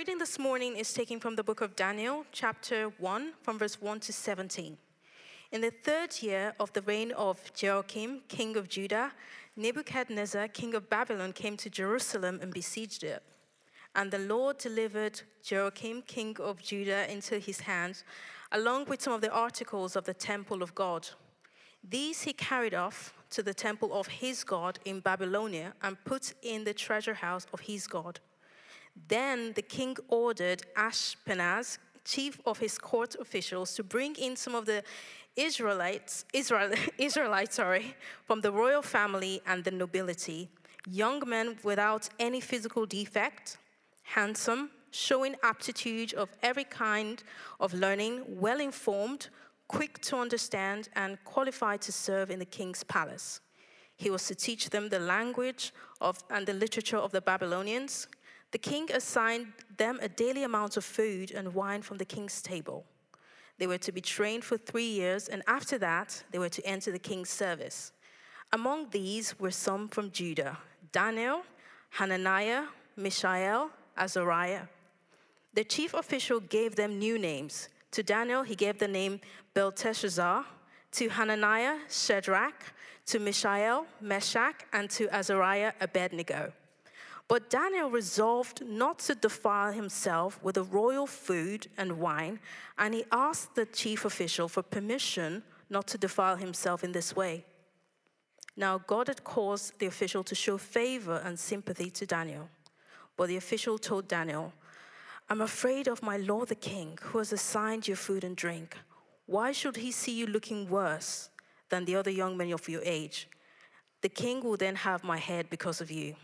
reading this morning is taken from the book of Daniel, chapter 1, from verse 1 to 17. In the third year of the reign of Jehoiakim, king of Judah, Nebuchadnezzar, king of Babylon, came to Jerusalem and besieged it. And the Lord delivered Jehoiakim, king of Judah, into his hands, along with some of the articles of the temple of God. These he carried off to the temple of his God in Babylonia and put in the treasure house of his God. Then the king ordered Ashpenaz, chief of his court officials, to bring in some of the Israelites, Israel, Israelites, sorry, from the royal family and the nobility, young men without any physical defect, handsome, showing aptitude of every kind of learning, well informed, quick to understand, and qualified to serve in the king's palace. He was to teach them the language of, and the literature of the Babylonians. The king assigned them a daily amount of food and wine from the king's table. They were to be trained for three years, and after that, they were to enter the king's service. Among these were some from Judah Daniel, Hananiah, Mishael, Azariah. The chief official gave them new names. To Daniel, he gave the name Belteshazzar. To Hananiah, Shadrach. To Mishael, Meshach. And to Azariah, Abednego. But Daniel resolved not to defile himself with the royal food and wine, and he asked the chief official for permission not to defile himself in this way. Now, God had caused the official to show favor and sympathy to Daniel. But the official told Daniel, I'm afraid of my lord the king, who has assigned you food and drink. Why should he see you looking worse than the other young men of your age? The king will then have my head because of you.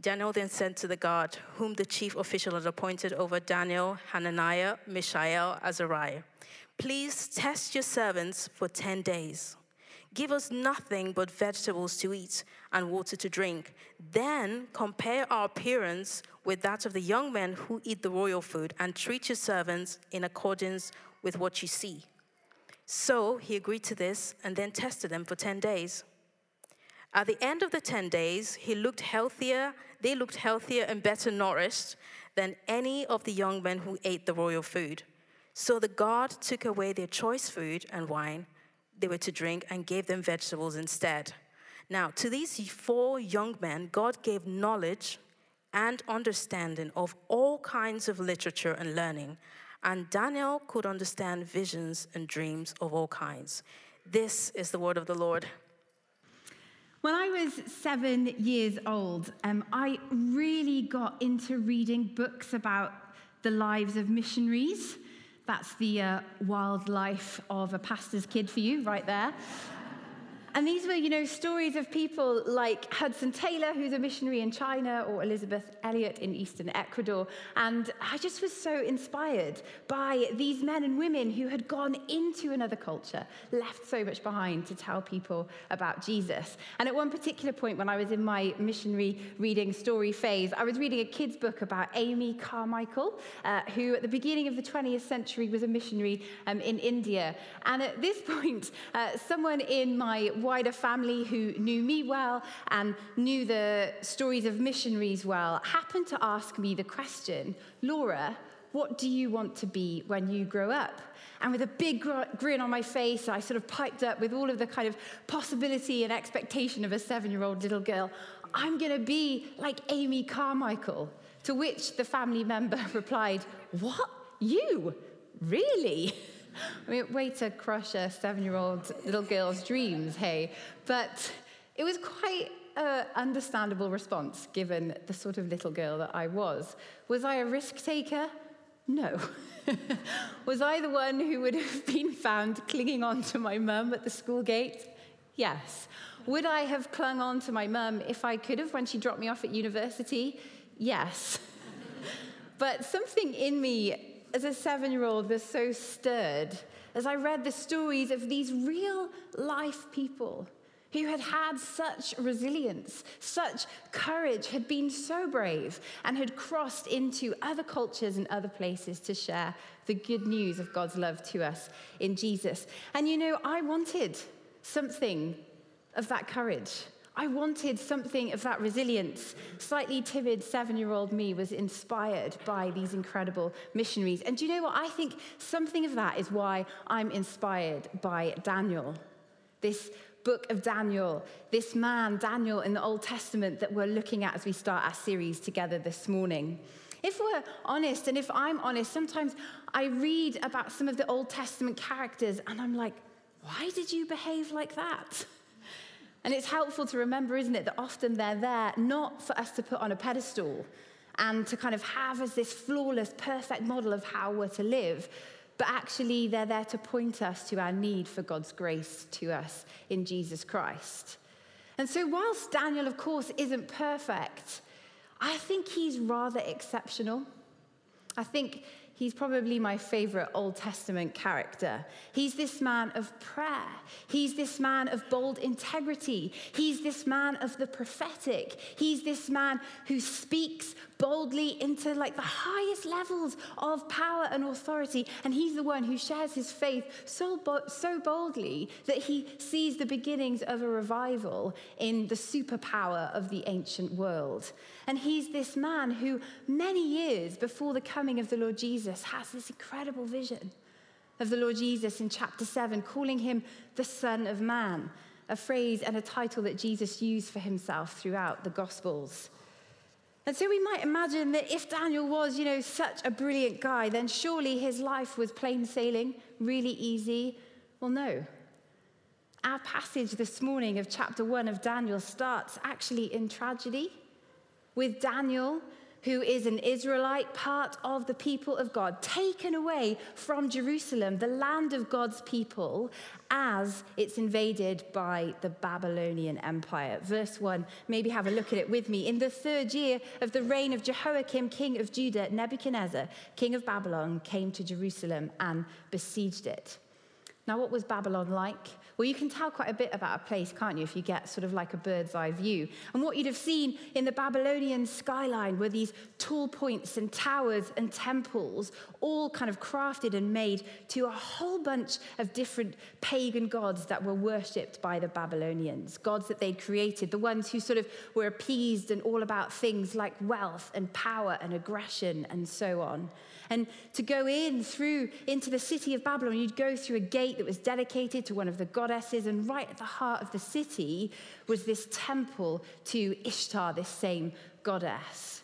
Daniel then said to the guard, whom the chief official had appointed over Daniel, Hananiah, Mishael, Azariah, Please test your servants for 10 days. Give us nothing but vegetables to eat and water to drink. Then compare our appearance with that of the young men who eat the royal food and treat your servants in accordance with what you see. So he agreed to this and then tested them for 10 days. At the end of the 10 days, he looked healthier, they looked healthier and better nourished than any of the young men who ate the royal food. So the guard took away their choice food and wine they were to drink and gave them vegetables instead. Now, to these four young men, God gave knowledge and understanding of all kinds of literature and learning. And Daniel could understand visions and dreams of all kinds. This is the word of the Lord. When I was seven years old, um, I really got into reading books about the lives of missionaries. That's the uh, wildlife of a pastor's kid for you, right there. And these were, you know, stories of people like Hudson Taylor, who's a missionary in China, or Elisabeth Elliot in eastern Ecuador. And I just was so inspired by these men and women who had gone into another culture, left so much behind to tell people about Jesus. And at one particular point, when I was in my missionary reading story phase, I was reading a kid's book about Amy Carmichael, uh, who at the beginning of the 20th century was a missionary um, in India. And at this point, uh, someone in my wider family who knew me well and knew the stories of missionaries well happened to ask me the question Laura, what do you want to be when you grow up? And with a big gr- grin on my face, I sort of piped up with all of the kind of possibility and expectation of a seven year old little girl I'm going to be like Amy Carmichael. To which the family member replied, What? You? Really? I mean, way to crush a seven year old little girl's dreams, hey. But it was quite an understandable response given the sort of little girl that I was. Was I a risk taker? No. was I the one who would have been found clinging on to my mum at the school gate? Yes. Would I have clung on to my mum if I could have when she dropped me off at university? Yes. but something in me as a seven year old, was so stirred as I read the stories of these real life people who had had such resilience, such courage, had been so brave, and had crossed into other cultures and other places to share the good news of God's love to us in Jesus. And you know, I wanted something of that courage. I wanted something of that resilience. Slightly timid seven year old me was inspired by these incredible missionaries. And do you know what? I think something of that is why I'm inspired by Daniel. This book of Daniel, this man, Daniel, in the Old Testament that we're looking at as we start our series together this morning. If we're honest, and if I'm honest, sometimes I read about some of the Old Testament characters and I'm like, why did you behave like that? And it's helpful to remember, isn't it, that often they're there not for us to put on a pedestal and to kind of have as this flawless, perfect model of how we're to live, but actually they're there to point us to our need for God's grace to us in Jesus Christ. And so, whilst Daniel, of course, isn't perfect, I think he's rather exceptional. I think He's probably my favorite Old Testament character. He's this man of prayer. He's this man of bold integrity. He's this man of the prophetic. He's this man who speaks boldly into like the highest levels of power and authority. And he's the one who shares his faith so, so boldly that he sees the beginnings of a revival in the superpower of the ancient world. And he's this man who, many years before the coming of the Lord Jesus, has this incredible vision of the Lord Jesus in chapter 7, calling him the Son of Man, a phrase and a title that Jesus used for himself throughout the Gospels. And so we might imagine that if Daniel was, you know, such a brilliant guy, then surely his life was plain sailing, really easy. Well, no. Our passage this morning of chapter 1 of Daniel starts actually in tragedy with Daniel, who is an Israelite, part of the people of God, taken away from Jerusalem, the land of God's people, as it's invaded by the Babylonian Empire. Verse 1, maybe have a look at it with me. In the third year of the reign of Jehoiakim, king of Judah, Nebuchadnezzar, king of Babylon, came to Jerusalem and besieged it. Now, what was Babylon like? Well, you can tell quite a bit about a place, can't you, if you get sort of like a bird's eye view. And what you'd have seen in the Babylonian skyline were these tall points and towers and temples, all kind of crafted and made to a whole bunch of different pagan gods that were worshipped by the Babylonians, gods that they'd created, the ones who sort of were appeased and all about things like wealth and power and aggression and so on. And to go in through into the city of Babylon, you'd go through a gate that was dedicated to one of the goddesses, and right at the heart of the city was this temple to Ishtar, this same goddess.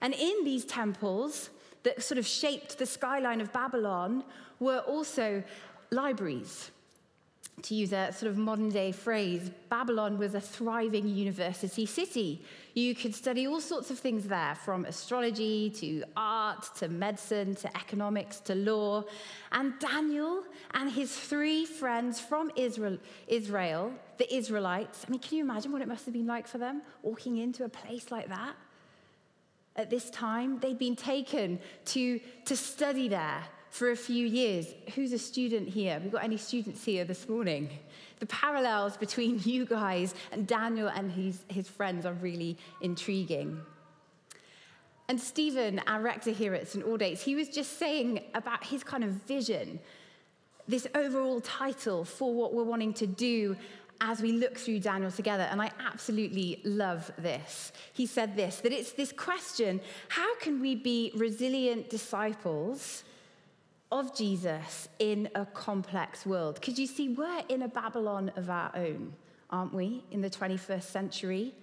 And in these temples that sort of shaped the skyline of Babylon were also libraries to use a sort of modern day phrase, Babylon was a thriving university city. You could study all sorts of things there, from astrology to art to medicine to economics to law. And Daniel and his three friends from Israel, Israel, the Israelites, I mean, can you imagine what it must have been like for them walking into a place like that? At this time, they'd been taken to, to study there for a few years. Who's a student here? We've got any students here this morning? The parallels between you guys and Daniel and his, his friends are really intriguing. And Stephen, our rector here at St. Aldate's, he was just saying about his kind of vision, this overall title for what we're wanting to do as we look through Daniel together. And I absolutely love this. He said this that it's this question how can we be resilient disciples of Jesus in a complex world. Because you see, we're in a Babylon of our own, aren't we, in the 21st century?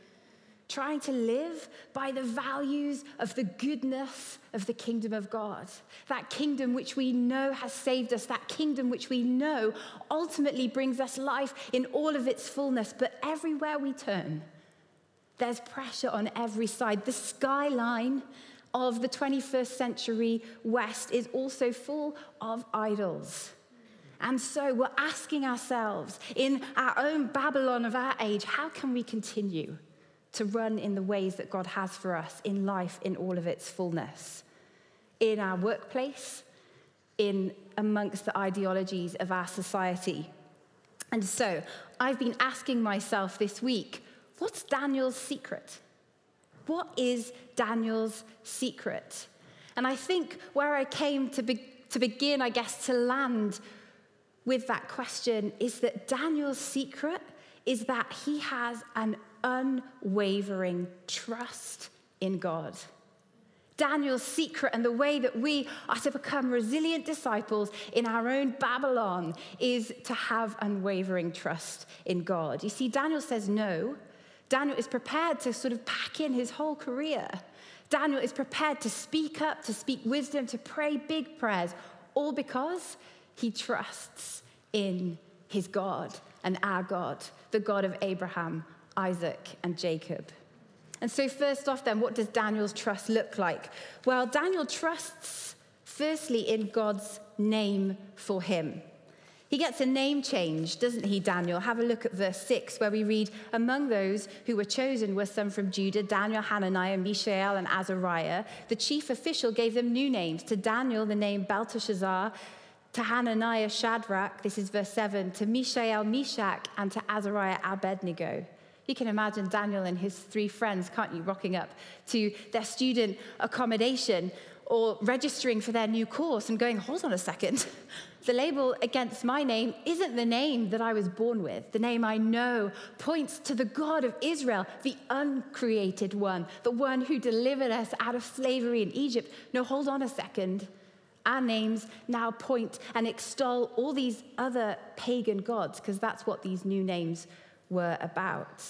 Trying to live by the values of the goodness of the kingdom of God. That kingdom which we know has saved us, that kingdom which we know ultimately brings us life in all of its fullness. But everywhere we turn, there's pressure on every side. The skyline of the 21st century West is also full of idols. And so we're asking ourselves, in our own Babylon of our age, how can we continue to run in the ways that God has for us in life in all of its fullness? In our workplace, in amongst the ideologies of our society. And so I've been asking myself this week, what's Daniel's secret? What is Daniel's secret? And I think where I came to, be, to begin, I guess, to land with that question is that Daniel's secret is that he has an unwavering trust in God. Daniel's secret and the way that we are to become resilient disciples in our own Babylon is to have unwavering trust in God. You see, Daniel says no. Daniel is prepared to sort of pack in his whole career. Daniel is prepared to speak up, to speak wisdom, to pray big prayers, all because he trusts in his God and our God, the God of Abraham, Isaac, and Jacob. And so, first off, then, what does Daniel's trust look like? Well, Daniel trusts firstly in God's name for him. He gets a name change, doesn't he, Daniel? Have a look at verse 6, where we read Among those who were chosen were some from Judah Daniel, Hananiah, Mishael, and Azariah. The chief official gave them new names. To Daniel, the name Belteshazzar. To Hananiah, Shadrach, this is verse 7. To Mishael, Meshach, and to Azariah, Abednego. You can imagine Daniel and his three friends, can't you, rocking up to their student accommodation or registering for their new course and going, hold on a second. The label against my name isn't the name that I was born with. The name I know points to the God of Israel, the uncreated one, the one who delivered us out of slavery in Egypt. No, hold on a second. Our names now point and extol all these other pagan gods, because that's what these new names were about.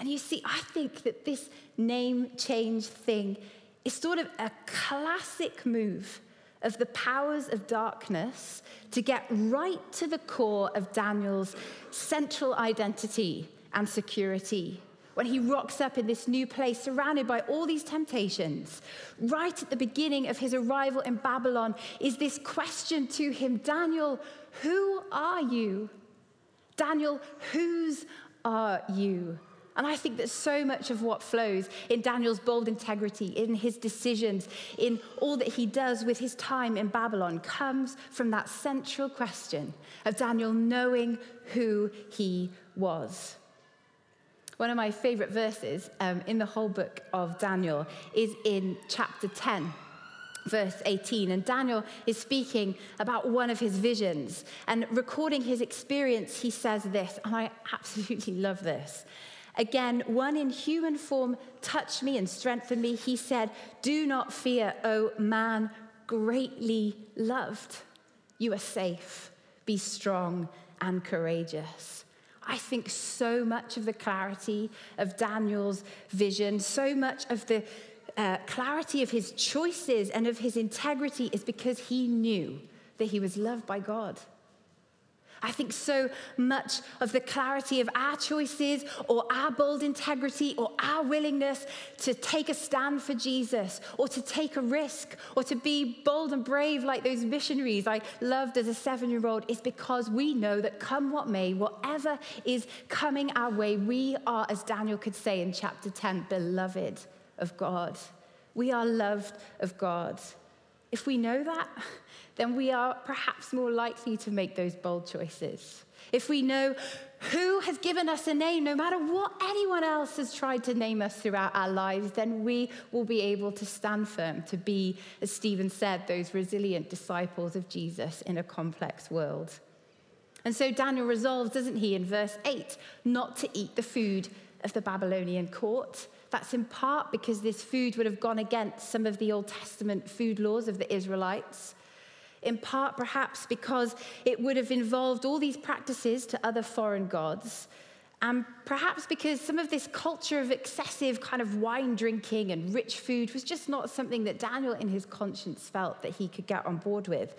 And you see, I think that this name change thing is sort of a classic move of the powers of darkness to get right to the core of Daniel's central identity and security. When he rocks up in this new place, surrounded by all these temptations, right at the beginning of his arrival in Babylon, is this question to him Daniel, who are you? Daniel, whose are you? And I think that so much of what flows in Daniel's bold integrity, in his decisions, in all that he does with his time in Babylon comes from that central question of Daniel knowing who he was. One of my favorite verses um, in the whole book of Daniel is in chapter 10 verse 18. And Daniel is speaking about one of his visions and recording his experience. He says this, and I absolutely love this. Again, one in human form touched me and strengthened me. He said, Do not fear, O man greatly loved. You are safe. Be strong and courageous. I think so much of the clarity of Daniel's vision, so much of the uh, clarity of his choices and of his integrity is because he knew that he was loved by God. I think so much of the clarity of our choices or our bold integrity or our willingness to take a stand for Jesus or to take a risk or to be bold and brave like those missionaries I loved as a seven year old is because we know that come what may, whatever is coming our way, we are, as Daniel could say in chapter 10, beloved of God. We are loved of God. If we know that, then we are perhaps more likely to make those bold choices. If we know who has given us a name, no matter what anyone else has tried to name us throughout our lives, then we will be able to stand firm, to be, as Stephen said, those resilient disciples of Jesus in a complex world. And so Daniel resolves, doesn't he, in verse 8, not to eat the food of the Babylonian court. That's in part because this food would have gone against some of the Old Testament food laws of the Israelites in part perhaps because it would have involved all these practices to other foreign gods, and perhaps because some of this culture of excessive kind of wine drinking and rich food was just not something that Daniel, in his conscience, felt that he could get on board with.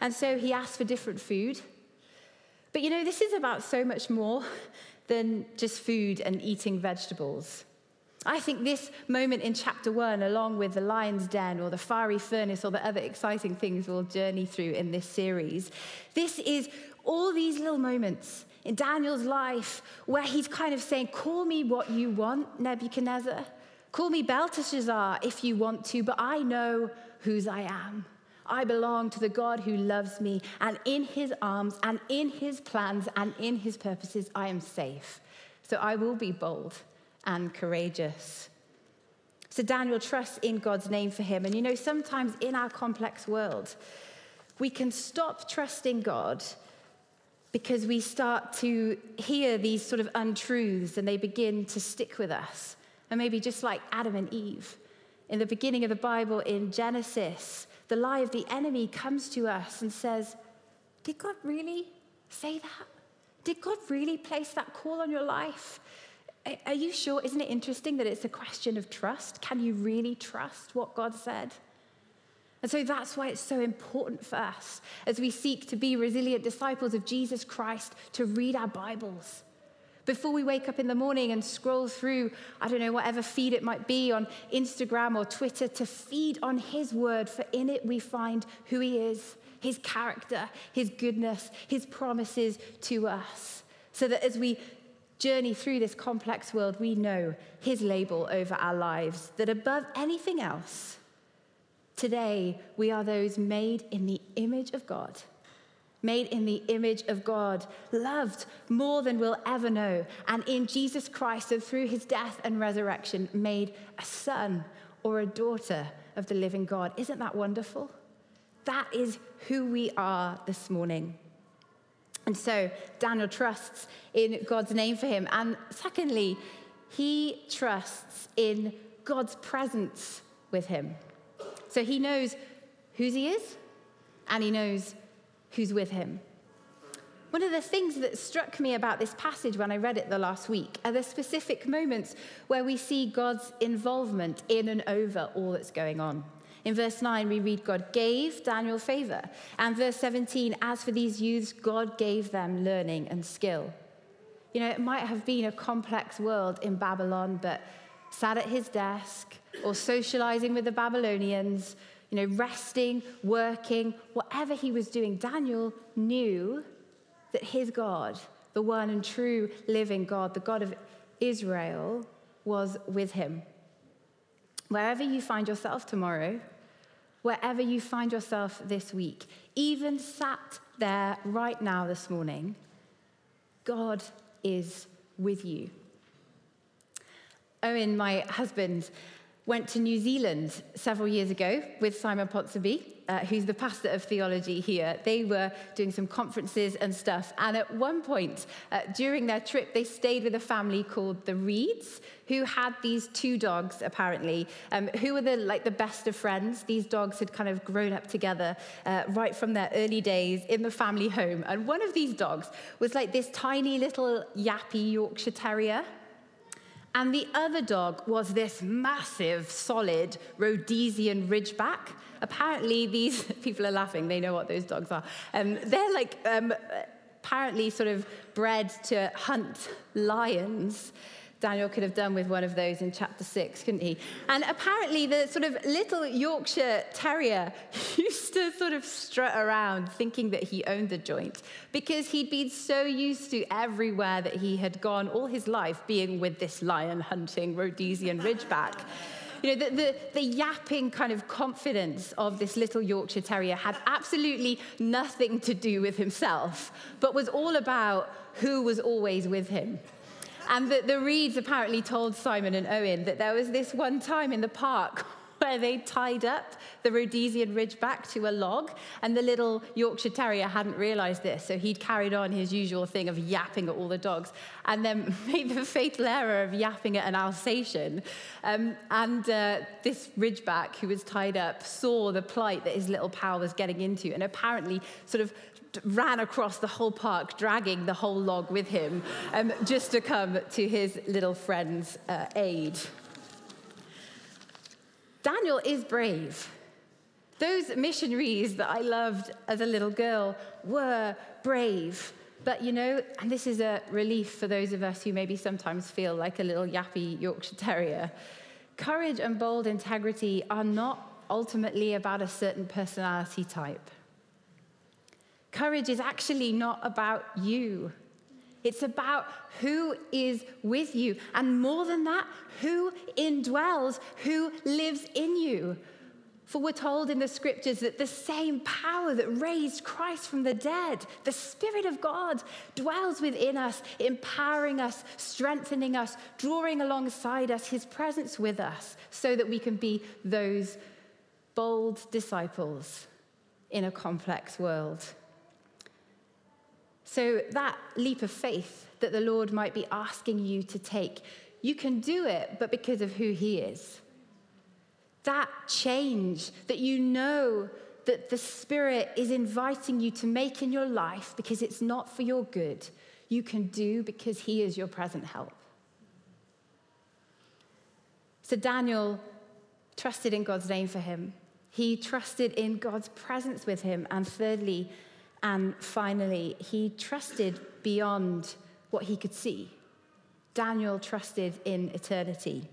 And so he asked for different food. But you know, this is about so much more than just food and eating vegetables. I think this moment in chapter one, along with the lion's den or the fiery furnace or the other exciting things we'll journey through in this series, this is all these little moments in Daniel's life where he's kind of saying, Call me what you want, Nebuchadnezzar. Call me Belteshazzar if you want to, but I know whose I am. I belong to the God who loves me, and in his arms, and in his plans, and in his purposes, I am safe. So I will be bold and courageous. So Daniel trusts in God's name for him. And you know, sometimes in our complex world, we can stop trusting God because we start to hear these sort of untruths and they begin to stick with us. And maybe just like Adam and Eve, in the beginning of the Bible in Genesis, the lie of the enemy comes to us and says, Did God really say that? Did God really place that call on your life? Are you sure? Isn't it interesting that it's a question of trust? Can you really trust what God said? And so that's why it's so important for us as we seek to be resilient disciples of Jesus Christ to read our Bibles. Before we wake up in the morning and scroll through, I don't know, whatever feed it might be on Instagram or Twitter, to feed on His word, for in it we find who He is, His character, His goodness, His promises to us. So that as we journey through this complex world, we know His label over our lives, that above anything else, Today, we are those made in the image of God, made in the image of God, loved more than we'll ever know, and in Jesus Christ and through his death and resurrection, made a son or a daughter of the living God. Isn't that wonderful? That is who we are this morning. And so Daniel trusts in God's name for him. And secondly, he trusts in God's presence with him. So he knows whose he is and he knows who's with him. One of the things that struck me about this passage when I read it the last week are the specific moments where we see God's involvement in and over all that's going on. In verse 9, we read, God gave Daniel favor. And verse 17, as for these youths, God gave them learning and skill. You know, it might have been a complex world in Babylon, but sat at his desk or socializing with the Babylonians, you know, resting, working, whatever he was doing, Daniel knew that his God, the one and true living God, the God of Israel, was with him. Wherever you find yourself tomorrow, wherever you find yourself this week, even sat there right now this morning, God is with you. Owen, my husband, went to New Zealand several years ago with Simon Ponsonby, uh, who's the pastor of theology here. They were doing some conferences and stuff. And at one point uh, during their trip, they stayed with a family called the Reeds, who had these two dogs, apparently, um, who were the, like the best of friends. These dogs had kind of grown up together uh, right from their early days in the family home. And one of these dogs was like this tiny little yappy Yorkshire Terrier. And the other dog was this massive, solid Rhodesian Ridgeback. Apparently, these people are laughing, they know what those dogs are. Um, they're like, um, apparently, sort of bred to hunt lions. Daniel could have done with one of those in chapter 6, couldn't he? And apparently, the sort of little Yorkshire Terrier used to sort of strut around thinking that he owned the joint because he'd been so used to everywhere that he had gone all his life being with this lion hunting Rhodesian Ridgeback. You know, the, the, the, yapping kind of confidence of this little Yorkshire Terrier had absolutely nothing to do with himself, but was all about who was always with him. And the, the Reeds apparently told Simon and Owen that there was this one time in the park where they tied up the Rhodesian Ridgeback to a log, and the little Yorkshire Terrier hadn't realized this, so he'd carried on his usual thing of yapping at all the dogs, and then made the fatal error of yapping at an Alsatian. Um, and uh, this Ridgeback, who was tied up, saw the plight that his little pal was getting into, and apparently sort of ran across the whole park, dragging the whole log with him, um, just to come to his little friend's uh, aid. Daniel is brave. Those missionaries that I loved as a little girl were brave. But you know, and this is a relief for those of us who maybe sometimes feel like a little yappy Yorkshire Terrier. Courage and bold integrity are not ultimately about a certain personality type. Courage is actually not about you. It's about who is with you. And more than that, who indwells, who lives in you. For we're told in the scriptures that the same power that raised Christ from the dead, the Spirit of God, dwells within us, empowering us, strengthening us, drawing alongside us, His presence with us, so that we can be those bold disciples in a complex world. So, that leap of faith that the Lord might be asking you to take, you can do it, but because of who He is. That change that you know that the Spirit is inviting you to make in your life because it's not for your good, you can do because He is your present help. So Daniel trusted in God's name for him. He trusted in God's presence with him. And thirdly, and finally, he trusted beyond what he could see. Daniel trusted in eternity.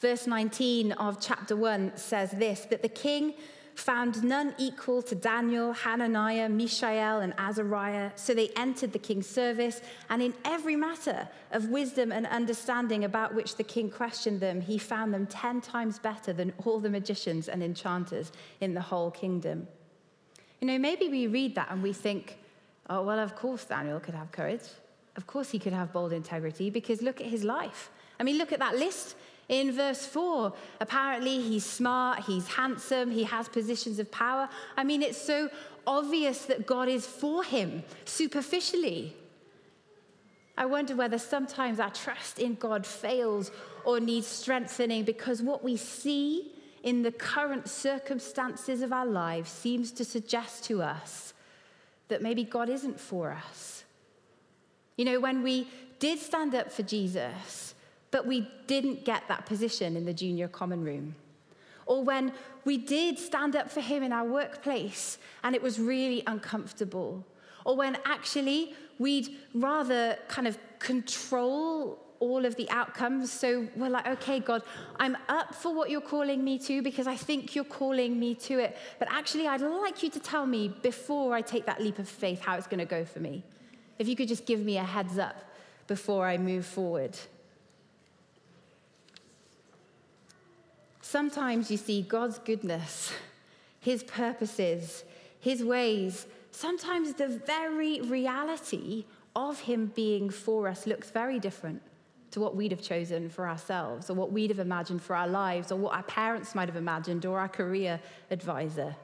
Verse 19 of chapter 1 says this that the king found none equal to Daniel, Hananiah, Mishael, and Azariah. So they entered the king's service, and in every matter of wisdom and understanding about which the king questioned them, he found them ten times better than all the magicians and enchanters in the whole kingdom. You know, maybe we read that and we think, oh, well, of course Daniel could have courage. Of course he could have bold integrity, because look at his life. I mean, look at that list in verse 4, apparently he's smart, he's handsome, he has positions of power. I mean, it's so obvious that God is for him superficially. I wonder whether sometimes our trust in God fails or needs strengthening because what we see in the current circumstances of our lives seems to suggest to us that maybe God isn't for us. You know, when we did stand up for Jesus, but we didn't get that position in the junior common room. Or when we did stand up for him in our workplace and it was really uncomfortable. Or when actually we'd rather kind of control all of the outcomes. So we're like, okay, God, I'm up for what you're calling me to because I think you're calling me to it. But actually, I'd like you to tell me before I take that leap of faith how it's going to go for me. If you could just give me a heads up before I move forward. Sometimes you see God's goodness, His purposes, His ways. Sometimes the very reality of Him being for us looks very different to what we'd have chosen for ourselves, or what we'd have imagined for our lives, or what our parents might have imagined, or our career advisor.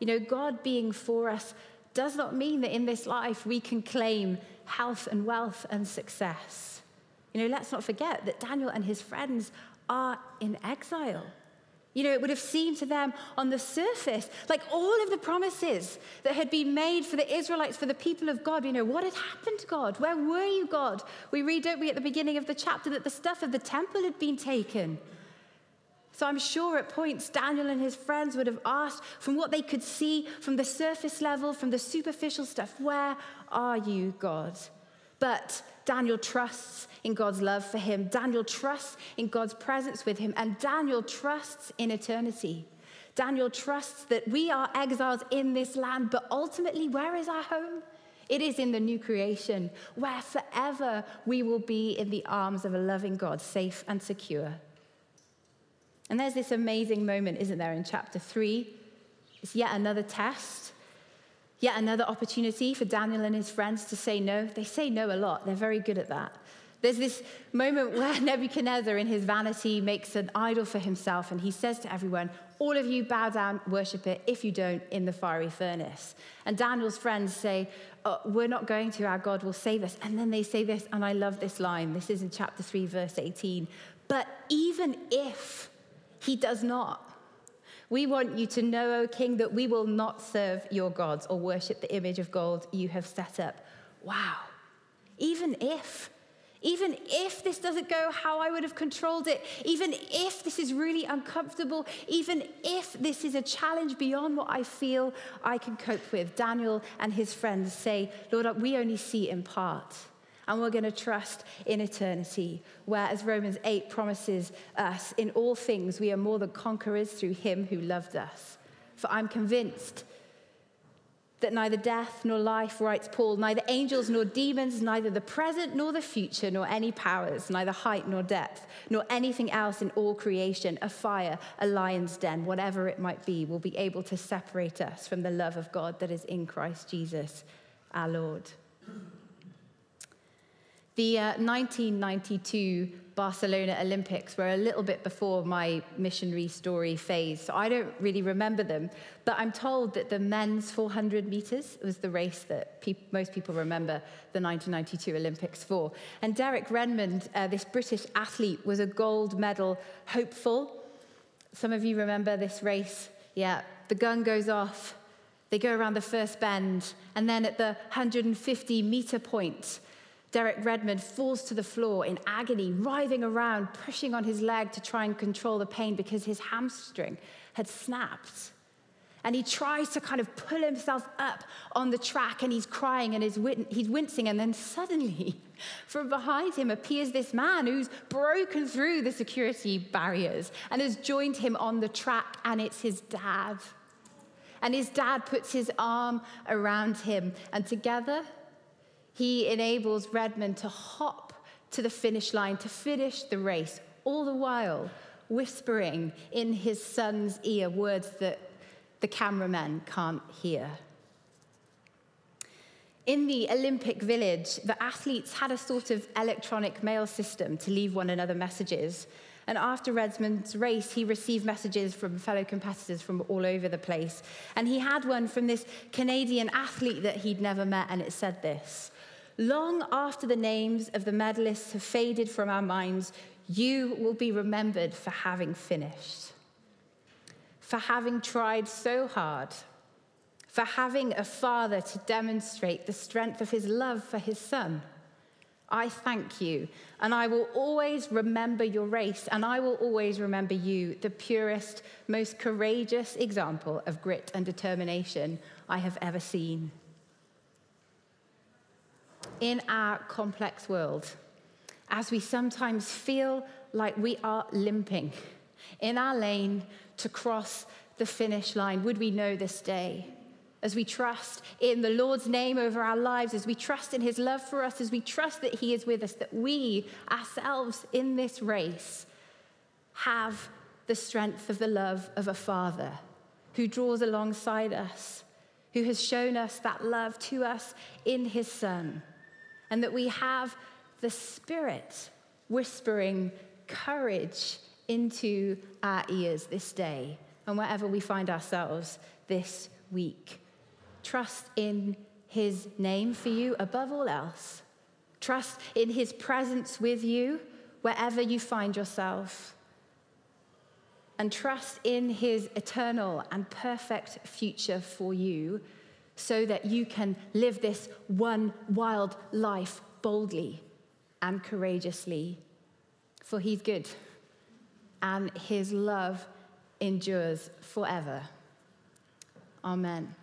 You know, God being for us does not mean that in this life we can claim health and wealth and success. You know, let's not forget that Daniel and his friends are in exile. You know, it would have seemed to them on the surface like all of the promises that had been made for the Israelites, for the people of God. You know, what had happened, to God? Where were you, God? We read, don't we, at the beginning of the chapter that the stuff of the temple had been taken. So I'm sure at points Daniel and his friends would have asked from what they could see from the surface level, from the superficial stuff, where are you, God? But Daniel trusts in God's love for him. Daniel trusts in God's presence with him. And Daniel trusts in eternity. Daniel trusts that we are exiles in this land, but ultimately, where is our home? It is in the new creation, where forever we will be in the arms of a loving God, safe and secure. And there's this amazing moment, isn't there, in chapter three? It's yet another test Yet another opportunity for Daniel and his friends to say no. They say no a lot, they're very good at that. There's this moment where Nebuchadnezzar, in his vanity, makes an idol for himself, and he says to everyone, All of you bow down, worship it. If you don't, in the fiery furnace. And Daniel's friends say, oh, We're not going to, our God will save us. And then they say this, and I love this line. This is in chapter 3, verse 18. But even if he does not, we want you to know, O king, that we will not serve your gods or worship the image of gold you have set up. Wow. Even if, even if this doesn't go how I would have controlled it, even if this is really uncomfortable, even if this is a challenge beyond what I feel I can cope with, Daniel and his friends say, Lord, we only see in part and we're going to trust in eternity. Where, as Romans 8 promises us, in all things we are more than conquerors through him who loved us. For I'm convinced that neither death nor life, writes Paul, neither angels nor demons, neither the present nor the future, nor any powers, neither height nor depth, nor anything else in all creation, a fire, a lion's den, whatever it might be, will be able to separate us from the love of God that is in Christ Jesus our Lord. The uh, 1992 Barcelona Olympics were a little bit before my missionary story phase, so I don't really remember them. But I'm told that the men's 400 meters was the race that pe- most people remember the 1992 Olympics for. And Derek Redmond, uh, this British athlete, was a gold medal hopeful. Some of you remember this race. Yeah, the gun goes off. They go around the first bend, and then at the 150 meter point, Derek Redmond falls to the floor in agony, writhing around, pushing on his leg to try and control the pain because his hamstring had snapped. And he tries to kind of pull himself up on the track and he's crying and he's, wincing. And then suddenly, from behind him appears this man who's broken through the security barriers and has joined him on the track, and it's his dad. And his dad puts his arm around him, and together he enables Redmond to hop to the finish line, to finish the race, all the while whispering in his son's ear words that the cameramen can't hear. In the Olympic Village, the athletes had a sort of electronic mail system to leave one another messages. And after Redmond's race, he received messages from fellow competitors from all over the place. And he had one from this Canadian athlete that he'd never met, and it said this Long after the names of the medalists have faded from our minds, you will be remembered for having finished, for having tried so hard, for having a father to demonstrate the strength of his love for his son. I thank you, and I will always remember your race, and I will always remember you, the purest, most courageous example of grit and determination I have ever seen in our complex world, as we sometimes feel like we are limping in our lane to cross the finish line, would we know this day? As we trust in the Lord's name over our lives, as we trust in his love for us, as we trust that he is with us, that we ourselves in this race have the strength of the love of a father who draws alongside us, who has shown us that love to us in his son and that we have the Spirit whispering courage into our ears this day and wherever we find ourselves this week. Trust in His name for you above all else. Trust in His presence with you wherever you find yourself. And trust in His eternal and perfect future for you so that you can live this one wild life boldly and courageously. For he's good, and his love endures forever. Amen.